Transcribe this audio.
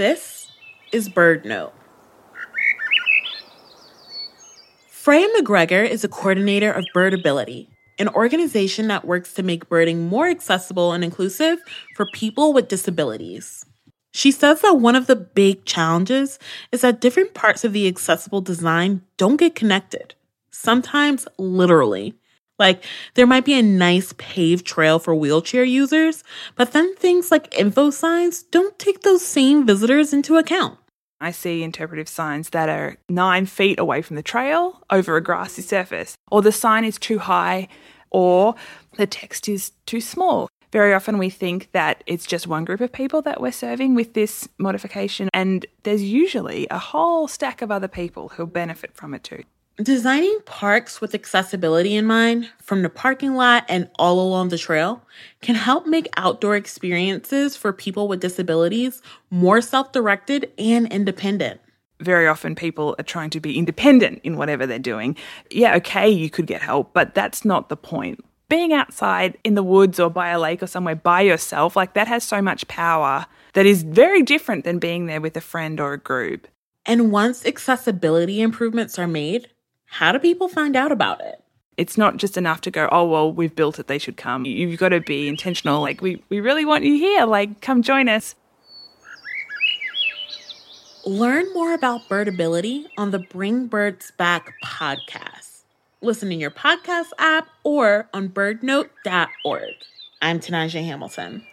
This is BirdNote. Freya McGregor is a coordinator of Birdability, an organization that works to make birding more accessible and inclusive for people with disabilities. She says that one of the big challenges is that different parts of the accessible design don't get connected, sometimes literally. Like, there might be a nice paved trail for wheelchair users, but then things like info signs don't take those same visitors into account. I see interpretive signs that are nine feet away from the trail over a grassy surface, or the sign is too high, or the text is too small. Very often we think that it's just one group of people that we're serving with this modification, and there's usually a whole stack of other people who'll benefit from it too. Designing parks with accessibility in mind, from the parking lot and all along the trail, can help make outdoor experiences for people with disabilities more self directed and independent. Very often, people are trying to be independent in whatever they're doing. Yeah, okay, you could get help, but that's not the point. Being outside in the woods or by a lake or somewhere by yourself, like that has so much power that is very different than being there with a friend or a group. And once accessibility improvements are made, how do people find out about it? It's not just enough to go, oh, well, we've built it, they should come. You've got to be intentional. Like, we, we really want you here. Like, come join us. Learn more about birdability on the Bring Birds Back podcast. Listen in your podcast app or on birdnote.org. I'm Tanaja Hamilton.